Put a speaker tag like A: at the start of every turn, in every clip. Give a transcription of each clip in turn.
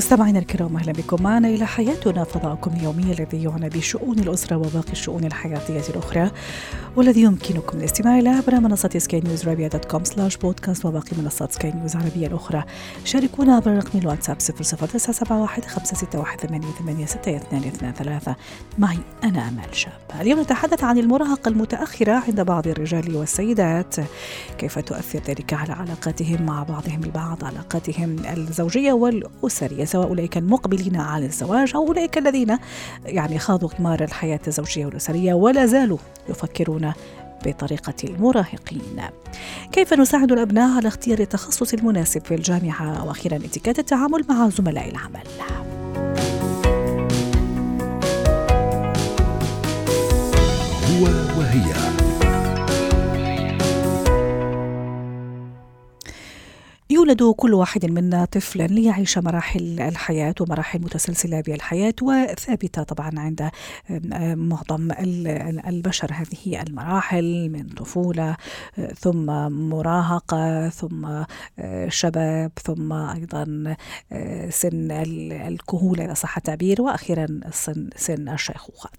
A: مستمعينا الكرام أهلا بكم. معنا إلى حياتنا فضاؤكم اليومي الذي يعنى بشؤون الأسرة وباقي الشؤون الحياتية الأخرى والذي يمكنكم الاستماع إلى عبر منصة سكاي نيوز عربيه dot com slash بودكاست وباقي منصات سكاي نيوز العربية الأخرى. شاركونا عبر رقم الواتساب 00971 561 ثلاثة. معي أنا آمال شاب. اليوم نتحدث عن المراهقة المتأخرة عند بعض الرجال والسيدات. كيف تؤثر ذلك على علاقاتهم مع بعضهم البعض؟ علاقاتهم الزوجية والأسرية. سواء أولئك المقبلين على الزواج أو أولئك الذين يعني خاضوا غمار الحياة الزوجية والأسرية ولا زالوا يفكرون بطريقة المراهقين. كيف نساعد الأبناء على اختيار التخصص المناسب في الجامعة؟ وأخيرا اتكات التعامل مع زملاء العمل.
B: هو وهي
A: يولد كل واحد منا طفلا ليعيش مراحل الحياة ومراحل متسلسلة بالحياة وثابتة طبعا عند معظم البشر. هذه المراحل من طفولة ثم مراهقة ثم شباب ثم أيضا سن الكهولة إذا صح التعبير وأخيرا سن, سن الشيخوخة.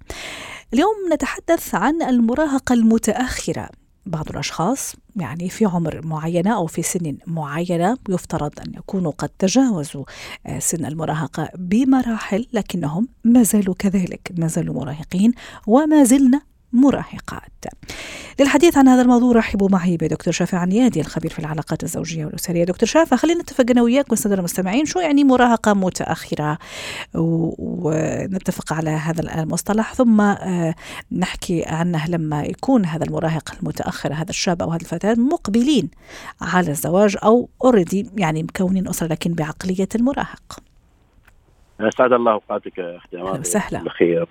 A: اليوم نتحدث عن المراهقة المتأخرة. بعض الأشخاص يعني في عمر معينة أو في سن معينة يفترض أن يكونوا قد تجاوزوا سن المراهقة بمراحل لكنهم ما زالوا كذلك ما زالوا مراهقين وما زلنا مراهقات. للحديث عن هذا الموضوع رحبوا معي بدكتور شافع عنيادي الخبير في العلاقات الزوجية والأسرية. دكتور شافع خلينا نتفق أنا وياك والساده المستمعين شو يعني مراهقة متأخرة ونتفق على هذا المصطلح ثم نحكي عنه لما يكون هذا المراهق المتأخر هذا الشاب أو هذه الفتاة مقبلين على الزواج أو اوريدي يعني مكونين أسرة لكن بعقلية المراهق.
C: أسعد الله أوقاتك أختي
A: وسهلا.
C: بخير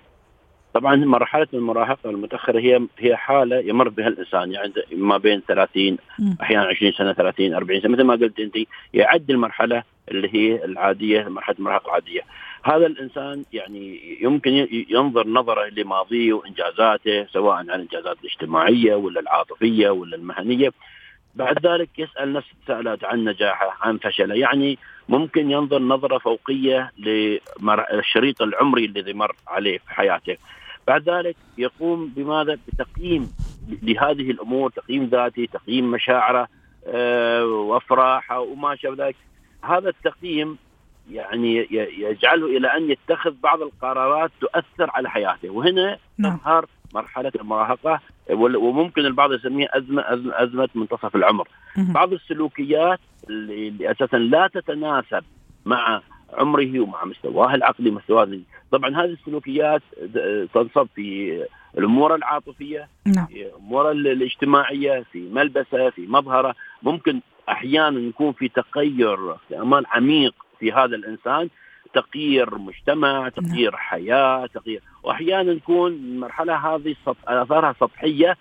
C: طبعا مرحلة المراهقة المتأخرة هي هي حالة يمر بها الإنسان. يعني ما بين 30 أحيانا 20 سنة 30 40 سنة مثل ما قلت أنت يعد المرحلة اللي هي العادية مرحلة المراهقة العادية. هذا الإنسان يعني يمكن ينظر نظرة لماضيه وإنجازاته سواء عن الإنجازات الاجتماعية ولا العاطفية ولا المهنية. بعد ذلك يسأل نفسه تساؤلات عن نجاحه عن فشله. يعني ممكن ينظر نظرة فوقية للشريط العمري الذي مر عليه في حياته. بعد ذلك يقوم بماذا؟ بتقييم لهذه الأمور تقييم ذاتي تقييم مشاعره أه وأفراحه وما شابه ذلك. هذا التقييم يعني يجعله إلى أن يتخذ بعض القرارات تؤثر على حياته. وهنا تظهر مرحلة المراهقة وممكن البعض يسميها ازمه ازمه منتصف العمر. بعض السلوكيات اللي أساسا لا تتناسب مع عمره ومع مستواه العقلي مستواه طبعا هذه السلوكيات تنصب في الأمور العاطفية
A: نعم.
C: في الأمور الاجتماعية في ملبسة في مظهرة. ممكن أحيانا يكون في تغير في أمان عميق في هذا الإنسان. تغيير مجتمع تغيير نعم. حياة تغيير وأحيانا تكون المرحلة هذه اثارها سطحية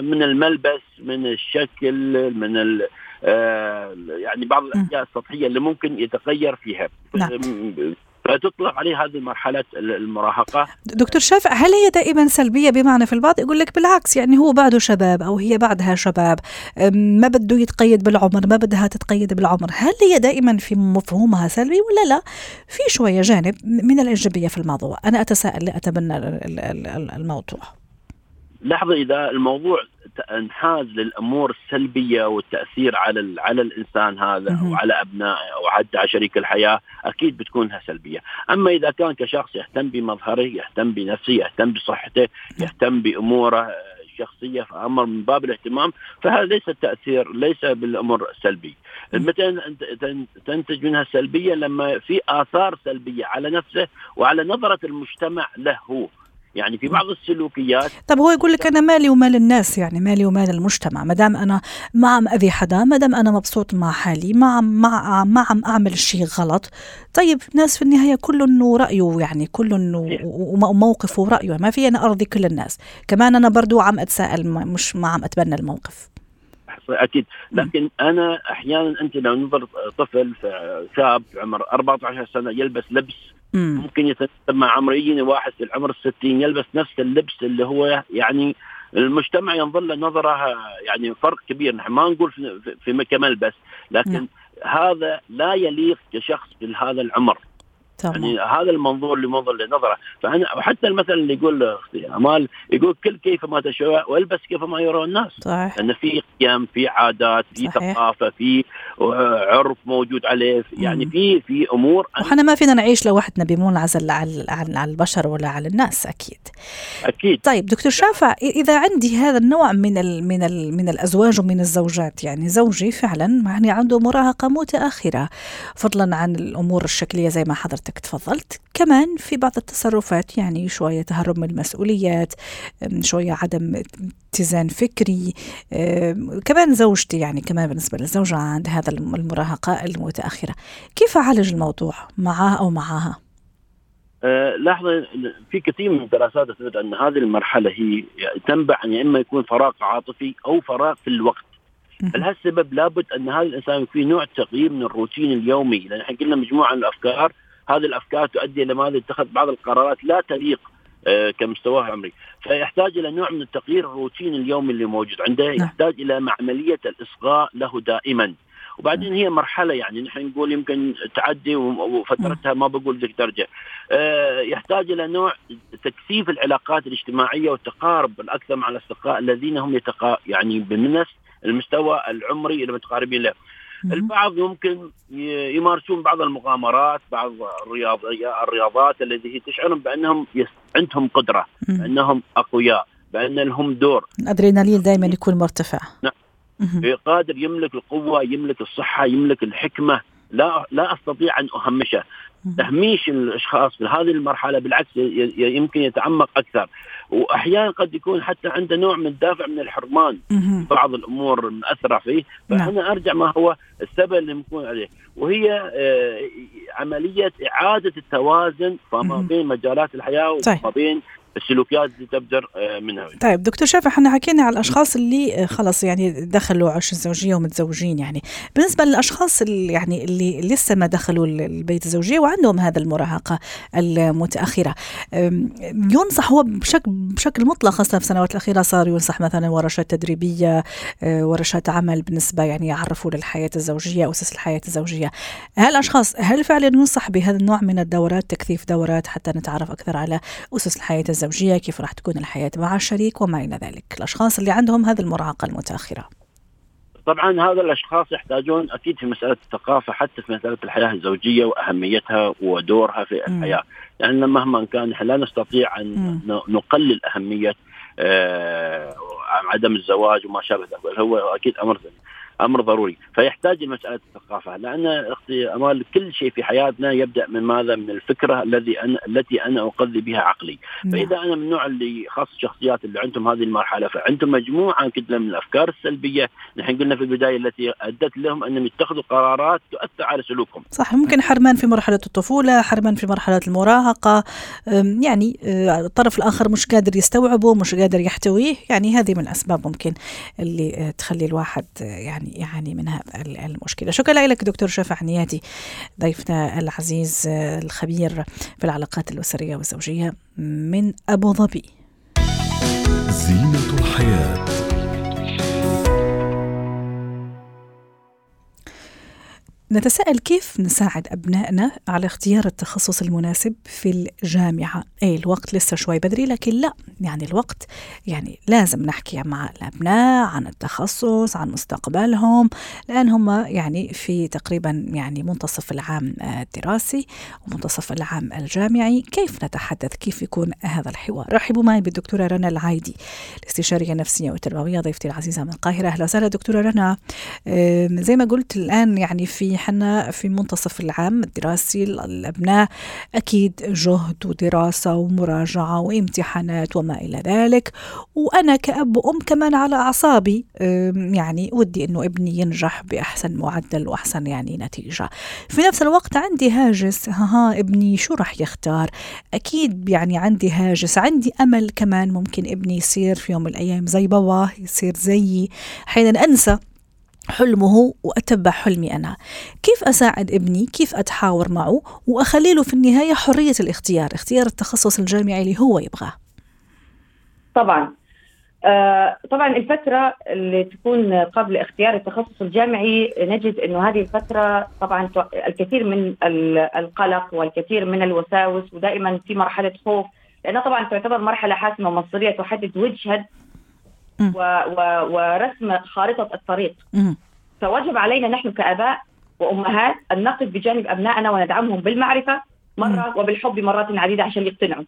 C: من الملبس من الشكل من ال يعني بعض الأشياء السطحية اللي ممكن يتغير فيها
A: نعم.
C: فتطلق عليه هذه مرحلة المراهقة.
A: دكتور شافع هل هي دائما سلبية بمعنى في البعض؟ يقول لك بالعكس يعني هو بعده شباب أو هي بعدها شباب. ما بده يتقيد بالعمر ما بدها تتقيد بالعمر. هل هي دائما في مفهومها سلبي ولا لا؟ في شوية جانب من الإيجابية في الموضوع. أنا أتساءل لا أتبنى الموضوع.
C: لحظة إذا الموضوع انحاز للأمور السلبية والتأثير على على الإنسان هذا وعلى أبنائه أو حتى على شريك الحياة أكيد بتكونها سلبية، أما إذا كان كشخص يهتم بمظهره، يهتم بنفسه، يهتم بصحته، يهتم بأموره الشخصية فأمر من باب الاهتمام فهذا ليس التاثير ليس بالامر السلبي. متى تنتج منها السلبيه لما في آثار سلبية على نفسه وعلى نظرة المجتمع له هو. يعني في بعض السلوكيات.
A: طب هو يقول لك أنا مالي ومال الناس يعني مالي ومال المجتمع. ما دام أنا ما عم اذي حدا ما دام أنا مبسوط مع حالي ما عم ما, ما عم أعمل شيء غلط طيب ناس في النهاية كل رأيه يعني كل وموقفه ورأيه. ما في أنا أرضي كل الناس. كمان أنا برضو عم أتساءل مش ما عم أتبنى الموقف.
C: أكيد لكن أنا أحيانا أنت لو نظر طفل شاب عمر 14 سنة يلبس لبس
A: مم.
C: ممكن يتناسب مع عمر يجيني واحد في العمر الستين يلبس نفس اللبس اللي هو يعني المجتمع ينظر له نظرة يعني فرق كبير نحن ما نقول في, في كملبس لكن
A: نعم.
C: هذا لا يليق كشخص في هذا العمر
A: تمام.
C: يعني هذا المنظور اللي منظر لنظره فأنا حتى المثل اللي يقول أختي أمال يقول كل كيف ما تشاء والبس كيف ما يرى الناس.
A: صحيح.
C: لأن في قيم في عادات في
A: صحيح.
C: ثقافة في عرف موجود عليه. يعني. في في أمور
A: وحنا ما فينا نعيش لوحدنا بمنعزل عن عن البشر ولا على الناس أكيد.
C: أكيد.
A: طيب دكتور شافع إذا عندي هذا النوع من ال من ال من الأزواج ومن الزوجات يعني زوجي فعلا يعني عنده مراهقة متأخرة فضلا عن الأمور الشكلية زي ما حضرتك تفضلت. كمان في بعض التصرفات يعني شوية تهرب من المسؤوليات أم، شوية عدم اتزان فكري كمان زوجتي يعني كمان بالنسبة للزوجة عند هذا الم- المراهقة المتأخرة. كيف أعالج الموضوع معاه أو معاها
C: آه، لاحظ في كثير من الدراسات تثبت أن هذه المرحلة هي تنبع عن يا إما يكون فراغ عاطفي أو فراغ في الوقت. لهالسبب لابد أن هذا الإنسان في نوع تغيير من الروتين اليومي. لأن إحنا قلنا مجموعة من الأفكار هذه الأفكار تؤدي إلى ماذا اتخذ بعض القرارات لا تليق آه، كمستواه العمري. فيحتاج إلى نوع من التغيير الروتين اليومي اللي موجود عنده
A: نعم.
C: يحتاج إلى عمليه الإصغاء له دائما. وبعدين هي مرحلة يعني نحن نقول يمكن تعدي وفترتها ما بقول ذيك درجة. آه، يحتاج إلى نوع تكثيف العلاقات الاجتماعية والتقارب الأكثر مع الأصدقاء الذين هم يتقا يعني بنفس المستوى العمري المتقاربين له.
A: مهم.
C: البعض يمكن يمارسون بعض المغامرات بعض الرياضات التي هي تشعرهم بأنهم يس- عندهم قدرة
A: مم.
C: بأنهم أقوياء بان لهم دور
A: الأدرينالين دائما يكون مرتفع
C: نعم. قادر يملك القوة يملك الصحة يملك الحكمة لا لا أستطيع أن
A: أهمشه.
C: تهميش الأشخاص في هذه المرحلة بالعكس يمكن يتعمق أكثر وأحيانا قد يكون حتى عنده نوع من الدافع من الحرمان. بعض الأمور المأثرة فيه
A: نعم.
C: فانا أرجع ما هو السبب اللي نكون عليه وهي آه، عملية إعادة التوازن فما. بين مجالات
A: الحياة.
C: وما بين السلوكيات اللي تبدر آه، منها.
A: طيب دكتور شافع إحنا حكينا على الأشخاص اللي آه، خلص يعني دخلوا عش الزوجية ومتزوجين يعني. بالنسبة للأشخاص اللي يعني اللي لسه ما دخلوا ال- البيت الزوجية وعندهم هذا المراهقة المتأخرة. ينصح هو بشكل بشكل مطلق خاصة في السنوات الأخيرة صار ينصح مثلا ورشات تدريبية آه، ورشات عمل بالنسبة يعني يعرفوا للحياة الزوجية أسس الحياة الزوجية. هالاشخاص هل فعلا ينصح بهذا النوع من الدورات تكثيف دورات حتى نتعرف أكثر على أسس الحياة الزوجية كيف راح تكون الحياة مع الشريك وما إلى ذلك. الأشخاص اللي عندهم هذه المراهقة المتأخرة.
C: طبعا هذا الأشخاص يحتاجون أكيد في مسألة الثقافة حتى في مسألة الحياة الزوجية وأهميتها ودورها في. الحياة، لأن يعني مهما كان نحن لا نستطيع أن نقلل أهمية آه، عدم الزواج وما شابه ذلك، هو أكيد أمر أمر ضروري، فيحتاج لمساله الثقافة، لأن أختي أمال كل شيء في حياتنا يبدأ من ماذا؟ من الفكرة الذي أنا التي أنا أقضي بها عقلي،
A: نعم.
C: فإذا أنا من النوع اللي خاص الشخصيات اللي عندهم هذه المرحلة فعندهم مجموعة كده من الأفكار السلبية. نحن قلنا في البداية التي أدت لهم أنهم يتخذوا قرارات تؤثر على سلوكهم.
A: صح. ممكن حرمان في مرحلة الطفولة حرمان في مرحلة المراهقة. أم، يعني أه، الطرف الآخر مش قادر يستوعبه مش قادر يحتويه. يعني هذه من الأسباب ممكن اللي أه، تخلي الواحد أه، يعني يعاني من هذا ال- المشكلة. شكرا لك دكتور شفا حنياتي ضيفنا العزيز أه، الخبير في العلاقات الأسرية والزوجية من أبو ظبي.
B: زينة الحياة.
A: نتساءل كيف نساعد أبنائنا على اختيار التخصص المناسب في الجامعة. أي الوقت لسه شوي بدري لكن لا. يعني الوقت يعني لازم نحكي مع الأبناء عن التخصص عن مستقبلهم لأن هم يعني في تقريبا يعني منتصف العام الدراسي ومنتصف العام الجامعي. كيف نتحدث؟ كيف يكون هذا الحوار؟ رحبوا معي بالدكتورة رنا العايدي الاستشارية النفسية والتربوية ضيفتي العزيزة من القاهرة. أهلا وسهلا دكتورة رنا. زي ما قلت الآن يعني في حنا في منتصف العام الدراسي الأبناء أكيد جهد ودراسة ومراجعة وامتحانات وما إلى ذلك. وأنا كأب وأم كمان على أعصابي يعني ودي أنه ابني ينجح بأحسن معدل وأحسن يعني نتيجة. في نفس الوقت عندي هاجس ها, ها ابني شو رح يختار؟ أكيد يعني عندي هاجس عندي أمل كمان ممكن ابني يصير في يوم من الأيام زي باباه يصير زيي. أحيانا أنسى حلمه وأتبع حلمي أنا. كيف أساعد ابني؟ كيف أتحاور معه؟ وأخلي له في النهاية حرية الاختيار اختيار التخصص الجامعي اللي هو يبغاه.
D: طبعا. آه طبعا الفترة اللي تكون قبل اختيار التخصص الجامعي نجد إنه هذه الفترة طبعا الكثير من القلق والكثير من الوساوس ودائما في مرحلة خوف. لأنها طبعا تعتبر مرحلة حاسمة ومصيرية تحدد وجهة و و ورسم خارطة الطريق. فوجب علينا نحن كآباء وأمهات أن نقف بجانب أبنائنا وندعمهم بالمعرفة مرة وبالحب مرات عديدة عشان يقتنعوا.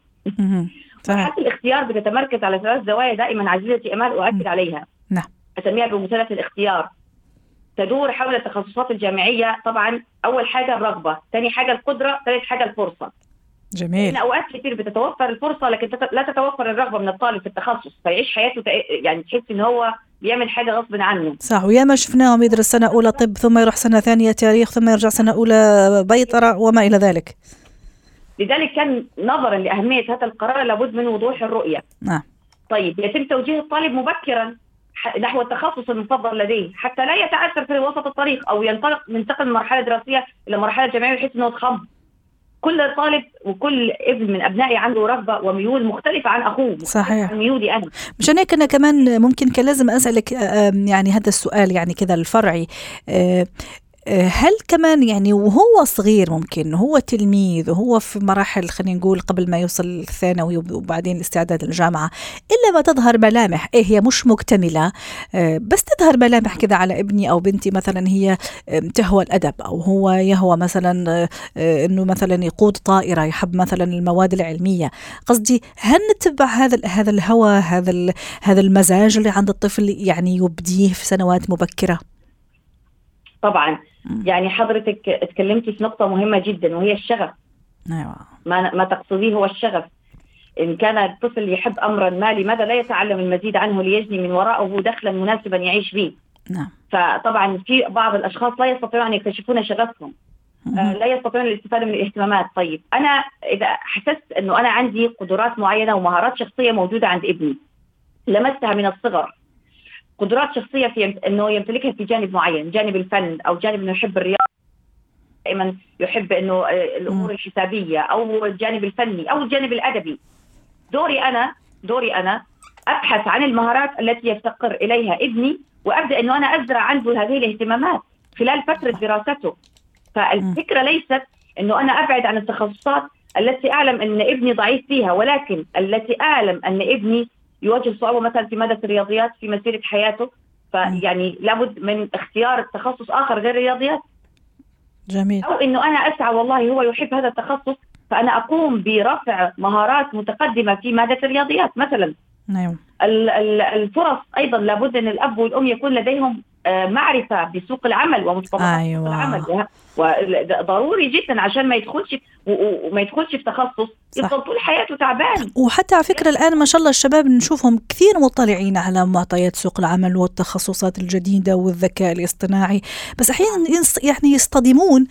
D: مرحلة الاختيار بتتمركز على ثلاث زوايا دائما عزيزتي أمال أؤكد عليها.
A: نعم.
D: أسميها بمثلث الاختيار. تدور حول التخصصات الجامعية طبعا أول حاجة الرغبة ثاني حاجة القدرة ثالث حاجة الفرصة.
A: جميل.
D: لأن أوقات كثير بتتوفر الفرصة لكن لا تتوفر الرغبة من الطالب في التخصص. فيعيش حياته يعني تحس إن هو بيعمل حاجة غصب عنه.
A: صح. وياما شفناهم يدرس سنة أولى طب ثم يروح سنة ثانية تاريخ ثم يرجع سنة أولى بيطرة وما إلى ذلك.
D: لذلك كان نظرا لأهمية هذا القرار لابد من وضوح الرؤية.
A: نعم.
D: طيب يتم توجيه الطالب مبكرا نحو التخصص المفضل لديه حتى لا يتأثر في وسط الطريق أو ينطلق ينتقل من مرحلة دراسية إلى مرحلة جامعية ويحس إنه تخم كل طالب وكل ابن من أبنائي عنده رغبة وميول مختلفة عن أخوه.
A: صحيح.
D: عن ميولي أنا.
A: مشان هيك أنا كمان ممكن كان لازم أسألك يعني هذا السؤال يعني كذا الفرعي. هل كمان يعني وهو صغير ممكن هو تلميذ وهو في مراحل خلينا نقول قبل ما يوصل الثانوي وبعدين الاستعداد للجامعة إلا ما تظهر ملامح. إيه هي مش مكتملة آه، بس تظهر ملامح كذا على ابني أو بنتي مثلا هي تهوى الأدب أو هو يهوى مثلا آه، إنه مثلا يقود طائرة يحب مثلا المواد العلمية. قصدي هل نتبع هذا هذا الهوى هذا هذا المزاج اللي عند الطفل يعني يبديه في سنوات مبكرة؟
D: طبعا. يعني حضرتك اتكلمتي في نقطة مهمة جدا وهي الشغف.
A: أيوة.
D: ما ما تقصديه هو الشغف. إن كان الطفل يحب أمرا ما لماذا لا يتعلم المزيد عنه ليجني من وراءه دخلا مناسبا يعيش به
A: نعم.
D: فطبعا في بعض الأشخاص لا يستطيعون أن يكتشفون شغفهم. آه لا يستطيعون الاستفادة من الاهتمامات. طيب أنا إذا حسست أنه أنا عندي قدرات معينة ومهارات شخصية موجودة عند ابني لمستها من الصغر قدرات شخصية في إنه يمتلكها في جانب معين جانب الفن أو جانب إنه يحب الرياضة دائما يحب إنه آه، الأمور الحسابية أو الجانب الفني أو الجانب الأدبي. دوري أنا دوري أنا أبحث عن المهارات التي يفتقر إليها ابني وأبدأ إنه أنا أزرع عنده هذه الاهتمامات خلال فترة دراسته. فالفكرة ليست إنه أنا أبعد عن التخصصات التي أعلم إن ابني ضعيف فيها ولكن التي أعلم إن ابني يواجه صعوبة مثلا في مادة الرياضيات في مسيرة حياته. فيعني لابد من اختيار تخصص آخر غير الرياضيات.
A: جميل.
D: أو إنه أنا أسعى والله هو يحب هذا التخصص فأنا أقوم برفع مهارات متقدمة في مادة الرياضيات مثلا.
A: نعم.
D: الفرص أيضا لابد إن الأب والأم يكون لديهم آه، معرفة بسوق العمل ومتطلبات
A: أيوة.
D: العمل. وضروري جدا عشان ما يدخلش وما يدخلش في تخصص يفضل طول حياته تعبان.
A: وحتى على فكرة الآن ما شاء الله الشباب نشوفهم كثير مطلعين على معطيات سوق العمل والتخصصات الجديدة والذكاء الاصطناعي. بس أحيانا يعني يصطدمون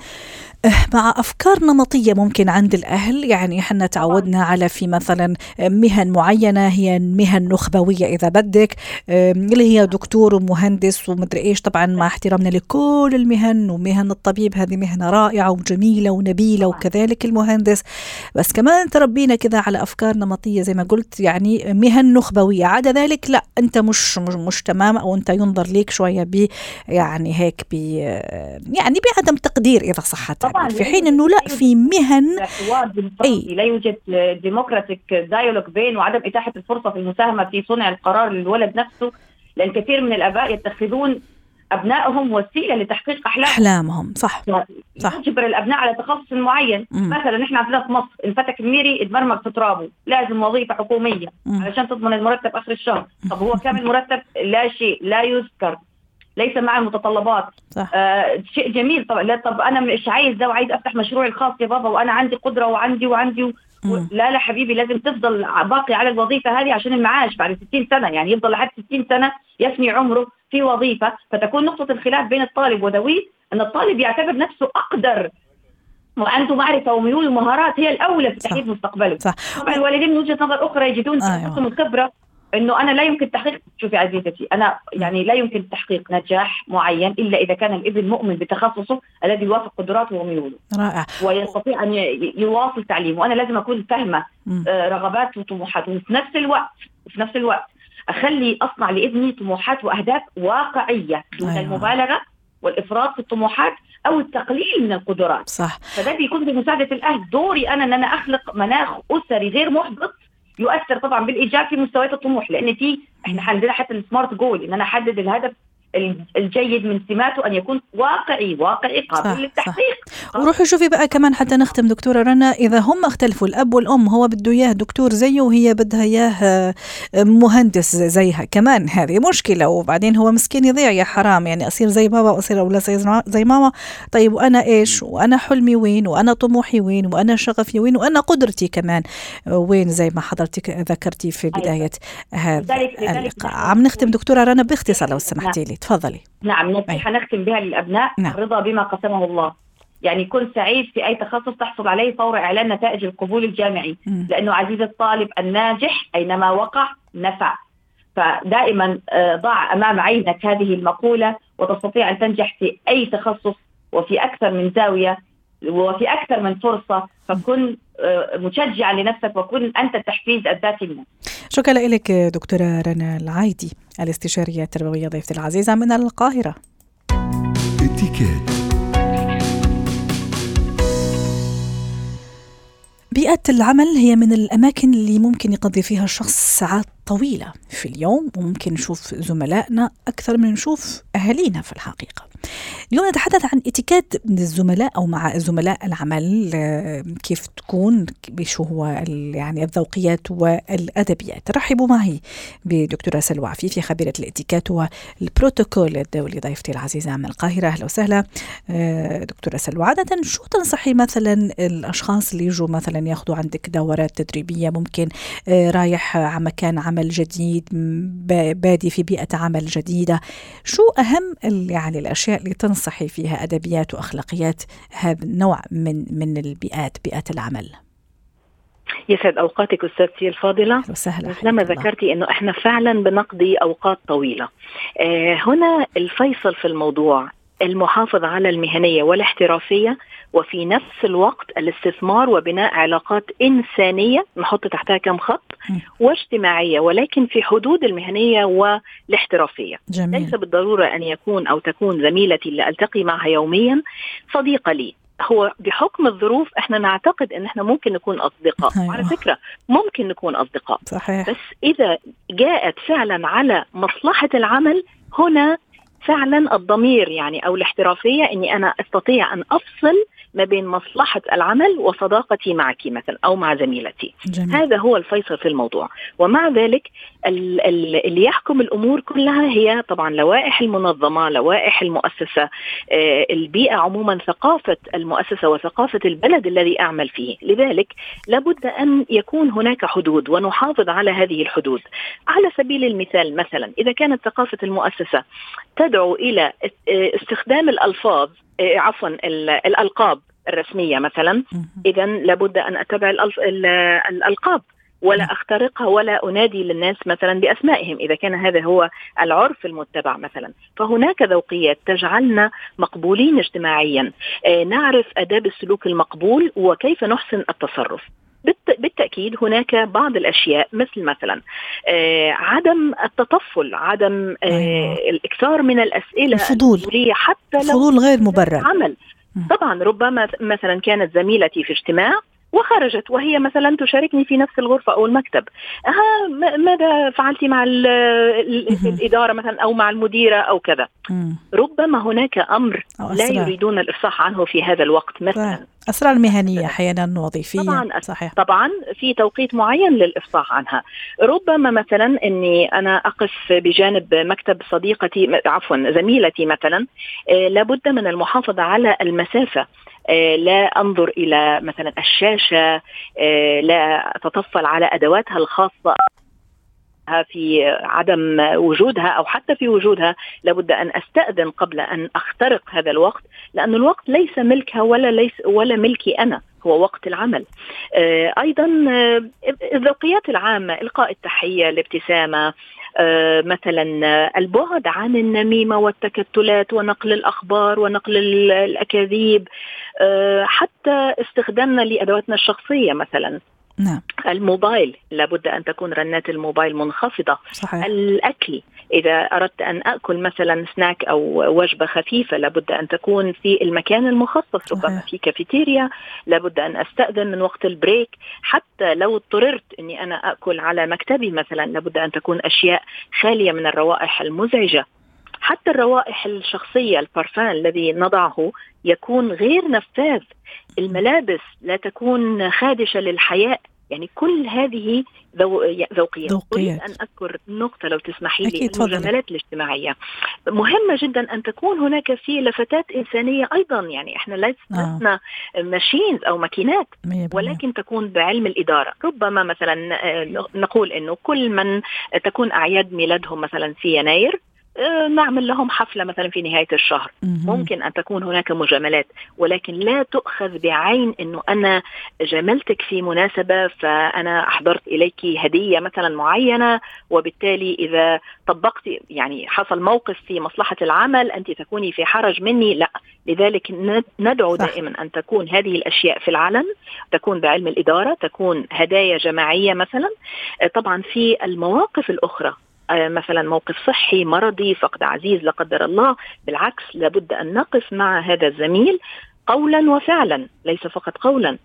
A: مع أفكار نمطية ممكن عند الأهل يعني إحنا تعودنا على في مثلا مهن معينة هي مهن نخبوية إذا بدك اللي هي دكتور ومهندس ومدري إيش. طبعا مع احترامنا لكل المهن ومهن الطبيب هذه مهنة رائعة وجميلة ونبيلة وكذلك المهندس. بس كمان تربينا كذا على أفكار نمطية زي ما قلت يعني مهن نخبوية. عدا ذلك لا أنت مش مش, مش تمام أو أنت ينظر ليك شوية ب يعني هيك ب يعني بعدم تقدير إذا صحت في حين إنه لا في مهن
D: أي. لا يوجد ديمقراطيك دايلوج بين وعدم إتاحة الفرصة في المساهمة في صنع القرار للولد نفسه لأن كثير من الآباء يتخذون أبنائهم وسيلة لتحقيق أحلامهم.
A: أحلامهم صح
D: صح. يجبر الأبناء على تخصص معين. مم. مثلا نحن عندنا في مصر الفتى كميري اتبرمج في ترابه لازم وظيفة حكومية مم. علشان تضمن المرتب آخر الشهر. طب هو كم المرتب لا شيء لا يذكر. ليس مع المتطلبات
A: صح.
D: آه شيء جميل. طبعا لا طب أنا مش عايز ده وعايز أفتح مشروعي الخاص يا بابا وأنا عندي قدرة وعندي وعندي و... لا لا حبيبي لازم تفضل باقي على الوظيفة هذه عشان المعاش بعد 60 سنة. يعني يفضل لحد 60 سنة يفني عمره في وظيفة. فتكون نقطة الخلاف بين الطالب وذويه إن الطالب يعتبر نفسه أقدر. وعنده معرفة وميول ومهارات هي الأولى في تحديد مستقبله.
A: صح.
D: طبعا الوالدين من وجهة نظر أخرى يجدون أيوة. الخبرة. إنه أنا لا يمكن تحقيق شوفي عزيزتي أنا يعني لا يمكن تحقيق نجاح معين إلا إذا كان الإبن مؤمن بتخصصه الذي يوافق قدراته وميوله
A: رائع.
D: ويستطيع أن يواصل تعليمه. وأنا لازم أكون فاهمة آه، رغباته وطموحاته. وفي نفس الوقت وفي نفس الوقت أخلي أصنع لابني طموحات وأهداف واقعية دون أيوة. المبالغة والإفراط في الطموحات أو التقليل من القدرات.
A: صح.
D: فده بيكون بمساعدة الأهل. دوري أنا إن أنا أخلق مناخ أسري غير محبط يؤثر طبعا بالايجاب في مستويات الطموح لأن في إحنا عندنا حتى السمارت جول إن أنا أحدد الهدف الجيد من سماته أن يكون واقعي واقعي قابل للتحقيق.
A: وروحي شوفي بقى كمان حتى نختم دكتورة رنا إذا هم اختلفوا الأب والأم هو بده إياه دكتور زيه وهي بدها إياه آه، مهندس زيها كمان هذه مشكلة وبعدين هو مسكين يضيع يا حرام يعني أصير زي بابا وأصير أولاد زي ماما. طيب وأنا إيش؟ وأنا حلمي وين؟ وأنا طموحي وين؟ وأنا شغفي وين؟ وأنا قدرتي كمان وين؟ زي ما حضرتك ذكرتي في أيوة. بداية أيوة. هذا اللقاء. عم نختم دكتورة رنا باختصار لو سمحتي لي. تفضلي
D: نعم نصيحة أي. نختم بها للأبناء نعم. الرضا بما قسمه الله يعني كن سعيد في أي تخصص تحصل عليه فور إعلان نتائج القبول الجامعي م. لأنه عزيز الطالب الناجح أينما وقع نفع فدائما آه، ضع أمام عينك هذه المقولة وتستطيع أن تنجح في أي تخصص وفي أكثر من زاوية وفي أكثر من فرصة فكن آه، مشجعا لنفسك وكن أنت التحفيز الذاتي لنفسك
A: شكرا لك دكتورة رنا العايدي الاستشارية التربوية ضيفتي العزيزة من القاهرة. بيئة العمل هي من الأماكن اللي ممكن يقضي فيها الشخص ساعات طويلة في اليوم وممكن نشوف زملائنا أكثر من نشوف أهالينا في الحقيقة. اليوم نتحدث عن اتيكيت الزملاء أو مع زملاء العمل آه، كيف تكون شو هو يعني الذوقيات والأدبيات. رحبوا معي بدكتورة سلوى عفيفي خبيرة الاتيكيت والبروتوكول الدولي ضيفتي العزيزة من القاهرة. أهلا وسهلا آه، دكتورة سلوى. عادة شو تنصحي مثلا الأشخاص اللي يجوا مثلا ياخذوا عندك دورات تدريبية؟ ممكن آه، رايح على مكان عمل جديد بادي في بيئة عمل جديدة. شو أهم يعني الأشياء اللي تنصحي فيها أدبيات وأخلاقيات هذا النوع من من البيئات بيئات العمل؟
E: يسعد أوقاتك استاذتي الفاضلة.
A: وسهلا
E: لما ذكرتي إنه إحنا فعلا بنقضي أوقات طويلة. آه هنا الفيصل في الموضوع المحافظة على المهنية والاحترافية وفي نفس الوقت الاستثمار وبناء علاقات إنسانية. نحط تحتها كم خط؟ واجتماعية ولكن في حدود المهنية والاحترافية
A: جميل.
E: ليس بالضرورة أن يكون أو تكون زميلتي اللي ألتقي معها يوميا صديقة لي هو بحكم الظروف إحنا نعتقد إن إحنا ممكن نكون أصدقاء أيوة. وعلى فكرة ممكن نكون أصدقاء
A: صحيح.
E: بس إذا جاءت فعلا على مصلحة العمل هنا فعلا الضمير يعني أو الاحترافية إني أنا أستطيع أن أفصل ما بين مصلحة العمل وصداقتي معك مثلا أو مع زميلتي
A: جميل.
E: هذا هو الفيصل في الموضوع ومع ذلك اللي يحكم الأمور كلها هي طبعا لوائح المنظمة لوائح المؤسسة. آه، البيئة عموما ثقافة المؤسسة وثقافة البلد الذي أعمل فيه. لذلك لابد أن يكون هناك حدود ونحافظ على هذه الحدود. على سبيل المثال مثلا إذا كانت ثقافة المؤسسة تدعو إلى استخدام الألفاظ إيه، عفوا الألقاب الرسمية مثلا اذا لابد أن أتبع الألقاب. ولا أخترقها ولا أنادي للناس مثلا بأسمائهم إذا كان هذا هو العرف المتبع مثلا. فهناك ذوقيات تجعلنا مقبولين اجتماعيا. إيه، نعرف آداب السلوك المقبول وكيف نحسن التصرف. بالتأكيد هناك بعض الأشياء مثل مثلا آه عدم التطفل عدم آه أيوة. الإكثار من الأسئلة
A: الفضول.
E: حتى لو
A: الفضول غير مبرر.
E: عمل. طبعا ربما مثلا كانت زميلتي في اجتماع وخرجت وهي مثلا تشاركني في نفس الغرفة أو المكتب. ها ماذا فعلت مع الإدارة مثلا أو مع المديرة أو كذا؟ ربما هناك أمر لا يريدون الإفصاح عنه في هذا الوقت مثلا.
A: أسرار مهنية أحيانا وظيفية.
E: طبعا صحيح. طبعا في توقيت معين للإفصاح عنها. ربما مثلا أني أنا أقف بجانب مكتب صديقتي عفوا زميلتي مثلا آه، لابد من المحافظة على المسافة. لا أنظر إلى مثلا الشاشة آه، لا أتطفل على أدواتها الخاصة في عدم وجودها أو حتى في وجودها. لابد أن أستأذن قبل أن أخترق هذا الوقت لأن الوقت ليس ملكها ولا ليس ولا ملكي أنا هو وقت العمل. آه، أيضا آه، الذوقيات العامة إلقاء التحية الابتسامة آه، مثلا البعد عن النميمة والتكتلات ونقل الأخبار ونقل الأكاذيب حتى استخدامنا لأدواتنا الشخصية مثلا. نعم. الموبايل لابد أن تكون رنات الموبايل منخفضة. صحيح. الأكل إذا أردت أن أكل مثلا سناك أو وجبة خفيفة لابد أن تكون في المكان المخصص ربما في كافيتيريا. لابد أن أستأذن من وقت ال break. حتى لو اضطررت إني أنا أكل على مكتبي مثلا لابد أن تكون أشياء خالية من الروائح المزعجة. حتى الروائح الشخصية البارفان الذي نضعه يكون غير نفاذ. الملابس لا تكون خادشة للحياء. يعني كل هذه ذو... ذوقيات. أريد أن أذكر نقطة لو تسمحي لي المجاملات الاجتماعية. مهمة جدا أن تكون هناك في لفتات إنسانية أيضا. يعني إحنا لسنا آه. ماشينز أو ماكينات ولكن تكون بعلم الإدارة. ربما مثلا آه، نقول أنه كل من تكون أعياد ميلادهم مثلا في يناير نعمل لهم حفلة مثلا في نهاية الشهر. ممكن أن تكون هناك مجاملات ولكن لا تؤخذ بعين أنه أنا جاملتك في مناسبة فأنا أحضرت إليك هدية مثلا معينة وبالتالي إذا طبقت يعني حصل موقف في مصلحة العمل أنت تكوني في حرج مني. لا لذلك ندعو صح. دائما أن تكون هذه الأشياء في العلن تكون بعلم الإدارة تكون هدايا جماعية مثلا. آه، طبعا في المواقف الأخرى. آه، مثلا موقف صحي مرضي فقد عزيز لا قدر الله. بالعكس لابد أن نقف مع هذا الزميل. قولا وفعلا ليس فقط قولا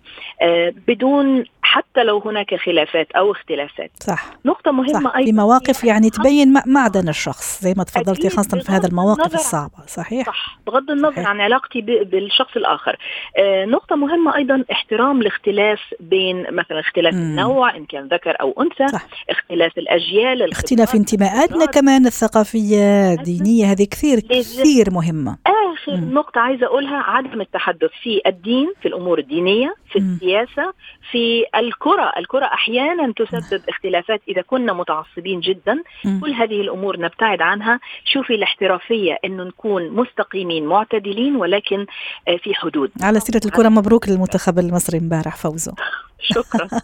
E: آه، بدون حتى لو هناك خلافات أو اختلافات.
A: صح.
E: نقطة مهمة
A: صح. أيضا في مواقف يعني تبين معدن الشخص زي ما تفضلتي خاصة في هذه المواقف الصعبة. صحيح؟
E: صح. بغض النظر صحيح. عن علاقتي بالشخص الآخر. آه نقطة مهمة أيضا احترام الاختلاف بين مثلا اختلاف مم. النوع إن كان ذكر أو أنثى صح. اختلاف الأجيال
A: اختلاف انتماءاتنا كمان الثقافية الدينية هذه كثير كثير
E: مهمة. آخر. نقطة عايزة أقولها عدم التحدث في الدين في الأمور الدينية في. السياسة في الكرة. الكرة أحيانا تسبب اختلافات إذا كنا متعصبين جدا. كل هذه الأمور نبتعد عنها. شوفي الاحترافية أنه نكون مستقيمين معتدلين ولكن آه، في حدود.
A: على سيرة الكرة مبروك للمنتخب المصري امبارح فوزه.
E: شكرا.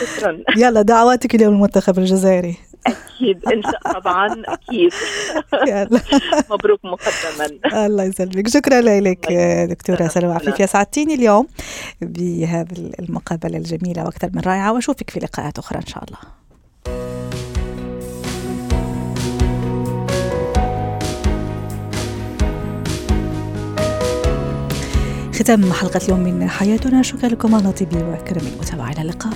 A: شكرا. يلا دعواتك اليوم المنتخب الجزائري.
E: أكيد. إن شاء طبعا أكيد. مبروك مقدما.
A: الله يسلمك. شكرا لك دكتورة سلوى عفيفي. سعدتيني اليوم بهذه المقابلة الجميلة وأكثر من رائعة وأشوفك في لقاءات أخرى إن شاء الله. ختام حلقة اليوم من حياتنا. شكرا لكم على طيبي وكرم المتابعة إلى اللقاء.